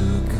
to